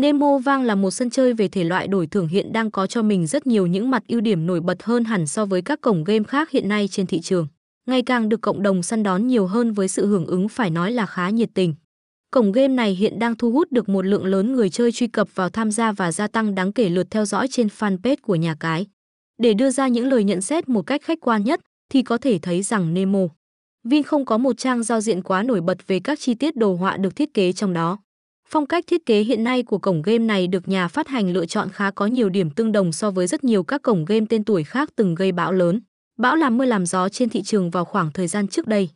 Nemo Vang là một sân chơi về thể loại đổi thưởng hiện đang có cho mình rất nhiều những mặt ưu điểm nổi bật hơn hẳn so với các cổng game khác hiện nay trên thị trường. Ngày càng được cộng đồng săn đón nhiều hơn với sự hưởng ứng phải nói là khá nhiệt tình. Cổng game này hiện đang thu hút được một lượng lớn người chơi truy cập vào tham gia và gia tăng đáng kể lượt theo dõi trên fanpage của nhà cái. Để đưa ra những lời nhận xét một cách khách quan nhất, thì có thể thấy rằng Nemo Vin không có một trang giao diện quá nổi bật về các chi tiết đồ họa được thiết kế trong đó. Phong cách thiết kế hiện nay của cổng game này được nhà phát hành lựa chọn khá có nhiều điểm tương đồng so với rất nhiều các cổng game tên tuổi khác từng gây bão lớn. Bão làm mưa làm gió trên thị trường vào khoảng thời gian trước đây.